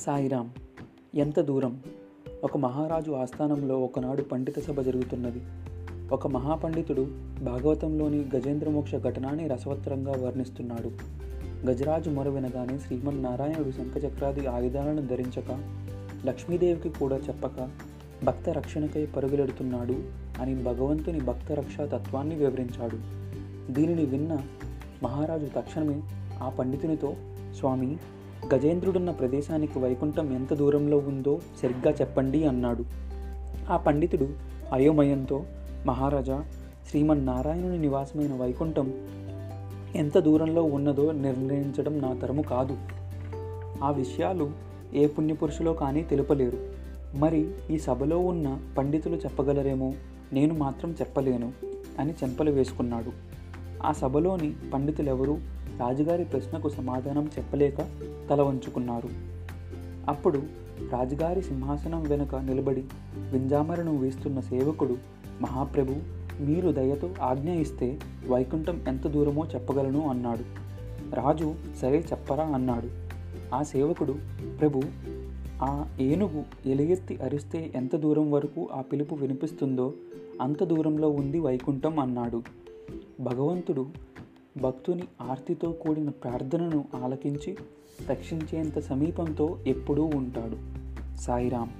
సాయిరాం ఎంత దూరం? ఒక మహారాజు ఆస్థానంలో ఒకనాడు పండిత సభ జరుగుతున్నది. ఒక మహాపండితుడు భాగవతంలోని గజేంద్రమోక్ష ఘటనాన్ని రసవత్తరంగా వర్ణిస్తున్నాడు. గజరాజు మొర వినగానే శ్రీమన్నారాయణుడు శంఖచక్రాది ఆయుధాలను ధరించక లక్ష్మీదేవికి కూడా చెప్పక భక్త రక్షణకై పరుగులెడుతున్నాడు అని భగవంతుని భక్త రక్షా తత్వాన్ని వివరించాడు. దీనిని విన్న మహారాజు తక్షణమే ఆ పండితునితో స్వామి గజేంద్రుడున్న ప్రదేశానికి వైకుంఠం ఎంత దూరంలో ఉందో సరిగ్గా చెప్పండి అన్నాడు. ఆ పండితుడు అయోమయంతో మహారాజా శ్రీమన్నారాయణుని నివాసమైన వైకుంఠం ఎంత దూరంలో ఉన్నదో నిర్ణయించడం నా తరము కాదు. ఆ విషయాలు ఏ పుణ్యపురుషులో కానీ తెలుపలేరు. మరి ఈ సభలో ఉన్న పండితులు చెప్పగలరేమో? నేను మాత్రం చెప్పలేను అని చెంపలు వేసుకున్నాడు. ఆ సభలోని పండితులెవరూ? రాజుగారి ప్రశ్నకు సమాధానం చెప్పలేక తల వంచుకున్నారు. అప్పుడు రాజుగారి సింహాసనం వెనుక నిలబడి వింజామరను వేస్తున్న సేవకుడు మహాప్రభు మీరు దయతో ఆజ్ఞ ఇస్తే వైకుంఠం ఎంత దూరమో చెప్పగలను అన్నాడు. రాజు సరే చెప్పరా అన్నాడు. ఆ సేవకుడు ప్రభు ఆ ఏనుగు ఎలుగెత్తి అరిస్తే ఎంత దూరం వరకు ఆ పిలుపు వినిపిస్తుందో అంత దూరంలో ఉంది వైకుంఠం అన్నాడు. భగవంతుడు భక్తుని ఆర్తితో కూడిన ప్రార్థనను ఆలకించి రక్షించేంత సమీపంతో ఎప్పుడూ ఉంటాడు. సాయిరాం.